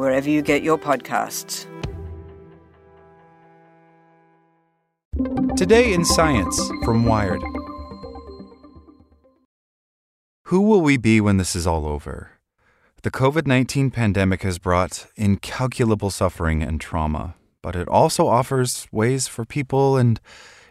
wherever you get your podcasts. Today in Science from Wired. Who will we be when this is all over? The COVID 19 pandemic has brought incalculable suffering and trauma, but it also offers ways for people and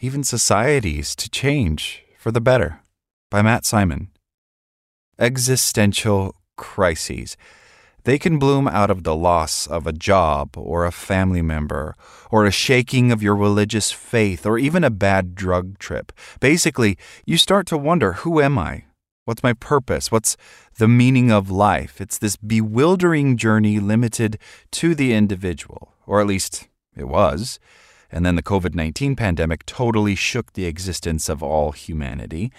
even societies to change for the better. By Matt Simon. Existential crises. They can bloom out of the loss of a job or a family member or a shaking of your religious faith or even a bad drug trip. Basically, you start to wonder who am I? What's my purpose? What's the meaning of life? It's this bewildering journey limited to the individual, or at least it was. And then the COVID 19 pandemic totally shook the existence of all humanity.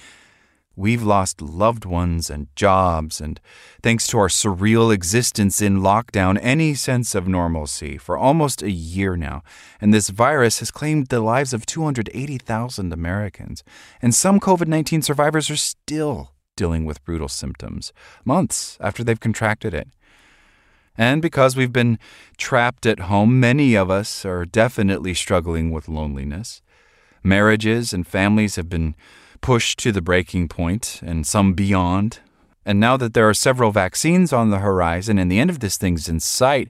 We've lost loved ones and jobs, and thanks to our surreal existence in lockdown, any sense of normalcy for almost a year now. And this virus has claimed the lives of 280,000 Americans. And some COVID 19 survivors are still dealing with brutal symptoms, months after they've contracted it. And because we've been trapped at home, many of us are definitely struggling with loneliness. Marriages and families have been pushed to the breaking point and some beyond. And now that there are several vaccines on the horizon and the end of this thing's in sight,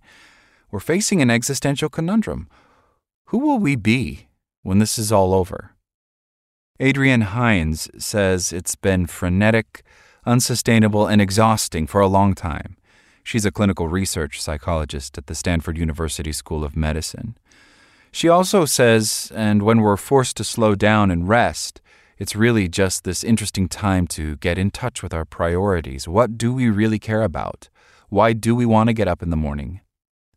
we're facing an existential conundrum. Who will we be when this is all over? Adrienne Heinz says it's been frenetic, unsustainable, and exhausting for a long time. She's a clinical research psychologist at the Stanford University School of Medicine. She also says, and when we're forced to slow down and rest, it's really just this interesting time to get in touch with our priorities. What do we really care about? Why do we want to get up in the morning?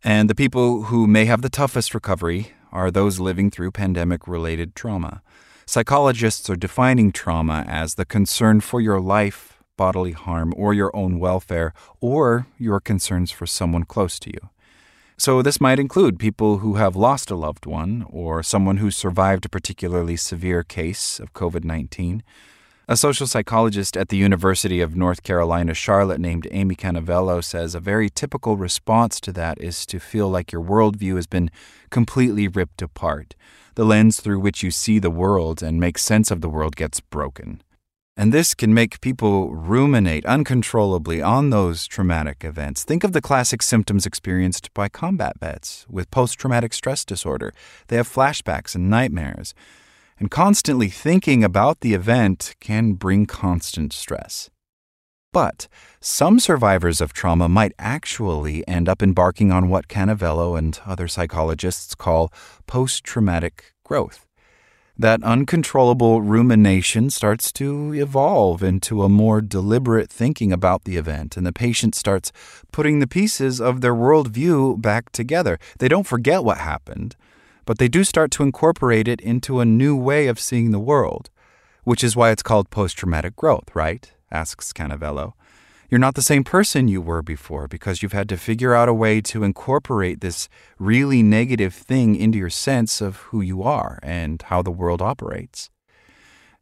And the people who may have the toughest recovery are those living through pandemic related trauma. Psychologists are defining trauma as the concern for your life, bodily harm, or your own welfare, or your concerns for someone close to you. So, this might include people who have lost a loved one or someone who survived a particularly severe case of COVID 19. A social psychologist at the University of North Carolina, Charlotte, named Amy Canevello, says a very typical response to that is to feel like your worldview has been completely ripped apart. The lens through which you see the world and make sense of the world gets broken. And this can make people ruminate uncontrollably on those traumatic events. Think of the classic symptoms experienced by combat vets with post traumatic stress disorder. They have flashbacks and nightmares. And constantly thinking about the event can bring constant stress. But some survivors of trauma might actually end up embarking on what Canevello and other psychologists call post traumatic growth that uncontrollable rumination starts to evolve into a more deliberate thinking about the event, and the patient starts putting the pieces of their worldview back together. They don't forget what happened, but they do start to incorporate it into a new way of seeing the world, which is why it's called post traumatic growth, right? asks Canevello. You're not the same person you were before because you've had to figure out a way to incorporate this really negative thing into your sense of who you are and how the world operates.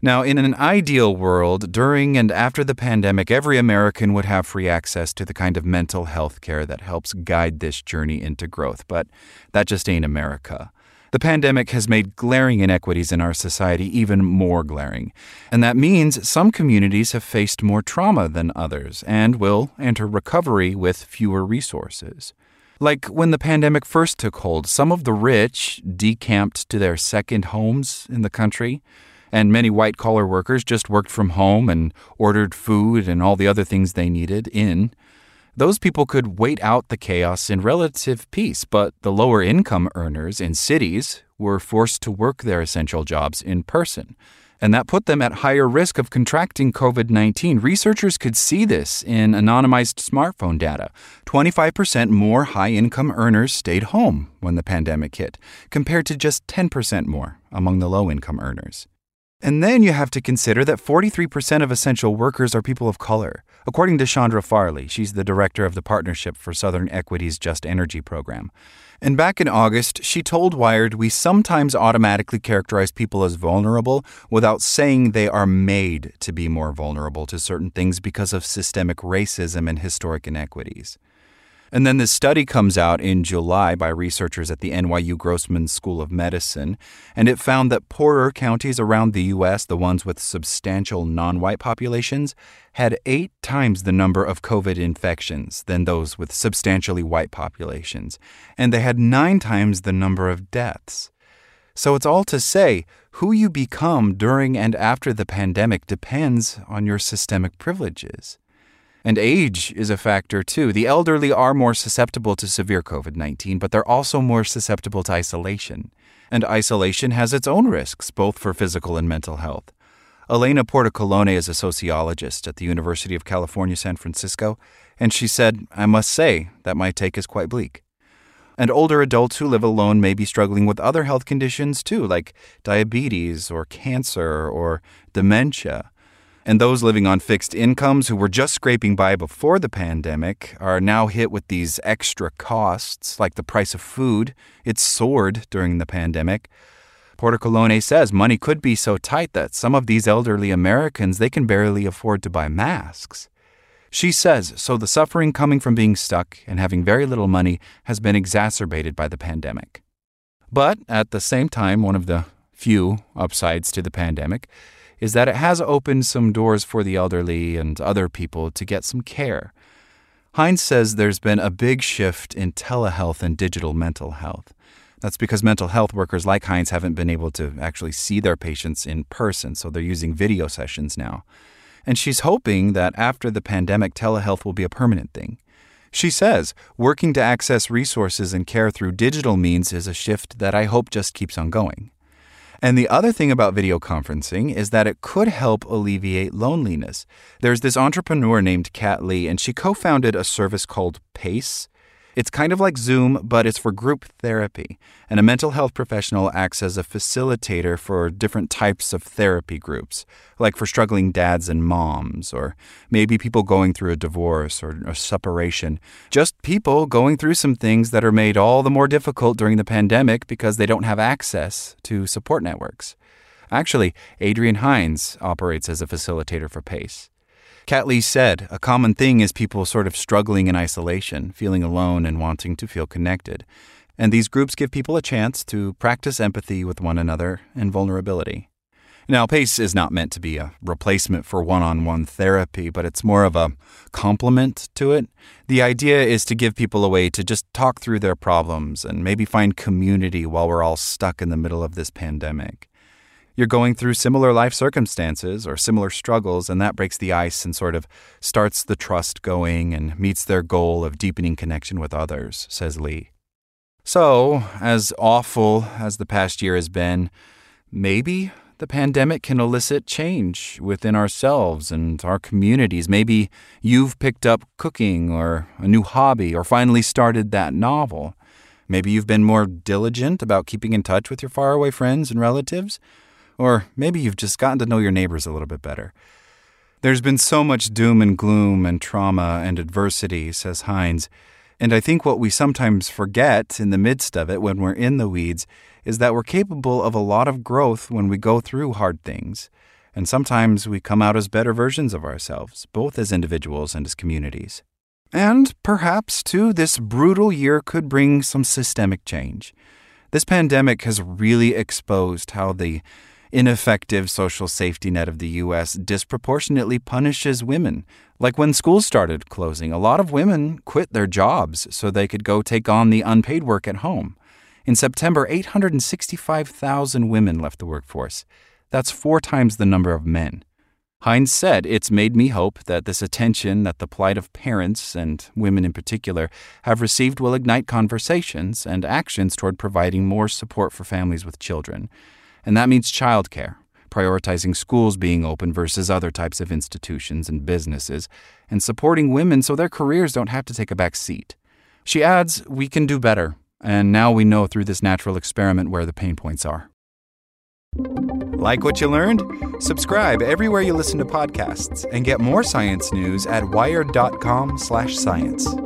Now, in an ideal world, during and after the pandemic, every American would have free access to the kind of mental health care that helps guide this journey into growth. But that just ain't America. The pandemic has made glaring inequities in our society even more glaring. And that means some communities have faced more trauma than others and will enter recovery with fewer resources. Like when the pandemic first took hold, some of the rich decamped to their second homes in the country, and many white collar workers just worked from home and ordered food and all the other things they needed in. Those people could wait out the chaos in relative peace, but the lower income earners in cities were forced to work their essential jobs in person. And that put them at higher risk of contracting COVID 19. Researchers could see this in anonymized smartphone data. 25% more high income earners stayed home when the pandemic hit, compared to just 10% more among the low income earners. And then you have to consider that 43% of essential workers are people of color. According to Chandra Farley, she's the director of the Partnership for Southern Equity's Just Energy program. And back in August, she told Wired we sometimes automatically characterize people as vulnerable without saying they are made to be more vulnerable to certain things because of systemic racism and historic inequities. And then this study comes out in July by researchers at the NYU Grossman School of Medicine, and it found that poorer counties around the U.S., the ones with substantial non white populations, had eight times the number of COVID infections than those with substantially white populations, and they had nine times the number of deaths. So it's all to say, who you become during and after the pandemic depends on your systemic privileges. And age is a factor too. The elderly are more susceptible to severe COVID 19, but they're also more susceptible to isolation. And isolation has its own risks, both for physical and mental health. Elena Portacolone is a sociologist at the University of California, San Francisco, and she said, I must say that my take is quite bleak. And older adults who live alone may be struggling with other health conditions too, like diabetes or cancer or dementia. And those living on fixed incomes who were just scraping by before the pandemic are now hit with these extra costs, like the price of food. It soared during the pandemic. Portacolone says money could be so tight that some of these elderly Americans they can barely afford to buy masks. She says so the suffering coming from being stuck and having very little money has been exacerbated by the pandemic. But at the same time, one of the few upsides to the pandemic is that it has opened some doors for the elderly and other people to get some care. Heinz says there's been a big shift in telehealth and digital mental health. That's because mental health workers like Heinz haven't been able to actually see their patients in person, so they're using video sessions now. And she's hoping that after the pandemic, telehealth will be a permanent thing. She says working to access resources and care through digital means is a shift that I hope just keeps on going. And the other thing about video conferencing is that it could help alleviate loneliness. There's this entrepreneur named Kat Lee, and she co founded a service called PACE. It's kind of like Zoom, but it's for group therapy. And a mental health professional acts as a facilitator for different types of therapy groups, like for struggling dads and moms, or maybe people going through a divorce or a separation. Just people going through some things that are made all the more difficult during the pandemic because they don't have access to support networks. Actually, Adrienne Heinz operates as a facilitator for PACE. Kat Lee said, a common thing is people sort of struggling in isolation, feeling alone and wanting to feel connected. And these groups give people a chance to practice empathy with one another and vulnerability. Now, PACE is not meant to be a replacement for one on one therapy, but it's more of a complement to it. The idea is to give people a way to just talk through their problems and maybe find community while we're all stuck in the middle of this pandemic you're going through similar life circumstances or similar struggles, and that breaks the ice and sort of starts the trust going and meets their goal of deepening connection with others, says Lee. So, as awful as the past year has been, maybe the pandemic can elicit change within ourselves and our communities. Maybe you've picked up cooking or a new hobby or finally started that novel. Maybe you've been more diligent about keeping in touch with your faraway friends and relatives. Or maybe you've just gotten to know your neighbors a little bit better. There's been so much doom and gloom and trauma and adversity, says Heinz. And I think what we sometimes forget in the midst of it when we're in the weeds is that we're capable of a lot of growth when we go through hard things. And sometimes we come out as better versions of ourselves, both as individuals and as communities. And perhaps, too, this brutal year could bring some systemic change. This pandemic has really exposed how the ineffective social safety net of the U.S. disproportionately punishes women. Like when schools started closing, a lot of women quit their jobs so they could go take on the unpaid work at home. In September, 865,000 women left the workforce. That's four times the number of men. Heinz said, It's made me hope that this attention that the plight of parents, and women in particular, have received will ignite conversations and actions toward providing more support for families with children. And that means childcare, prioritizing schools being open versus other types of institutions and businesses, and supporting women so their careers don't have to take a back seat. She adds, We can do better, and now we know through this natural experiment where the pain points are. Like what you learned? Subscribe everywhere you listen to podcasts and get more science news at wired.com/science.